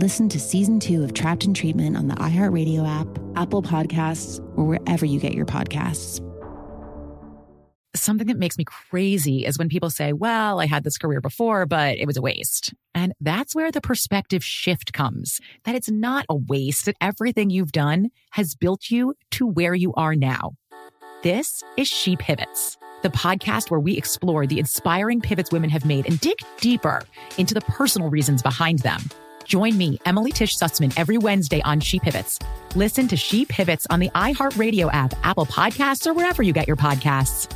Listen to season two of Trapped in Treatment on the iHeartRadio app, Apple Podcasts, or wherever you get your podcasts. Something that makes me crazy is when people say, Well, I had this career before, but it was a waste. And that's where the perspective shift comes that it's not a waste, that everything you've done has built you to where you are now. This is She Pivots, the podcast where we explore the inspiring pivots women have made and dig deeper into the personal reasons behind them. Join me, Emily Tish Sussman, every Wednesday on She Pivots. Listen to She Pivots on the iHeartRadio app, Apple Podcasts, or wherever you get your podcasts.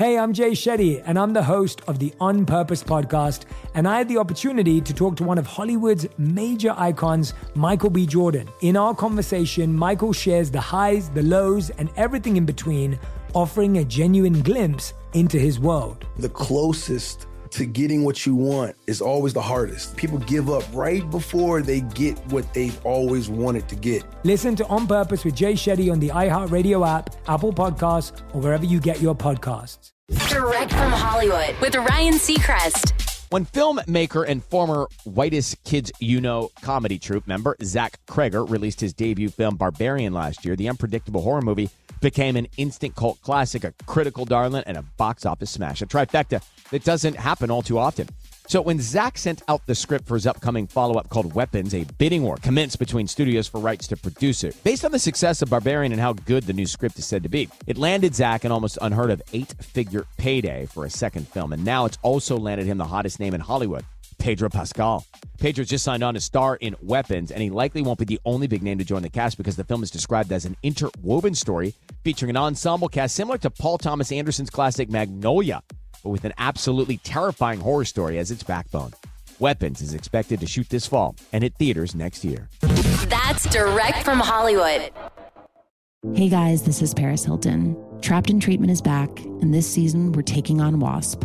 Hey, I'm Jay Shetty, and I'm the host of the On Purpose podcast. And I had the opportunity to talk to one of Hollywood's major icons, Michael B. Jordan. In our conversation, Michael shares the highs, the lows, and everything in between, offering a genuine glimpse into his world. The closest to getting what you want is always the hardest. People give up right before they get what they've always wanted to get. Listen to On Purpose with Jay Shetty on the iHeartRadio app, Apple Podcasts, or wherever you get your podcasts. Direct from Hollywood with Ryan Seacrest. When filmmaker and former Whitest Kids You Know comedy troupe member Zach Cregger released his debut film Barbarian last year, the unpredictable horror movie became an instant cult classic, a critical darling, and a box office smash. A trifecta that doesn't happen all too often. So when Zach sent out the script for his upcoming follow-up called Weapons, a bidding war commenced between studios for rights to produce it. Based on the success of Barbarian and how good the new script is said to be, it landed Zach an almost unheard of eight-figure payday for a second film, and now it's also landed him the hottest name in Hollywood. Pedro Pascal. Pedro just signed on to star in Weapons, and he likely won't be the only big name to join the cast because the film is described as an interwoven story featuring an ensemble cast similar to Paul Thomas Anderson's classic Magnolia, but with an absolutely terrifying horror story as its backbone. Weapons is expected to shoot this fall and hit theaters next year. That's direct from Hollywood. Hey guys, this is Paris Hilton. Trapped in Treatment is back, and this season we're taking on WASP,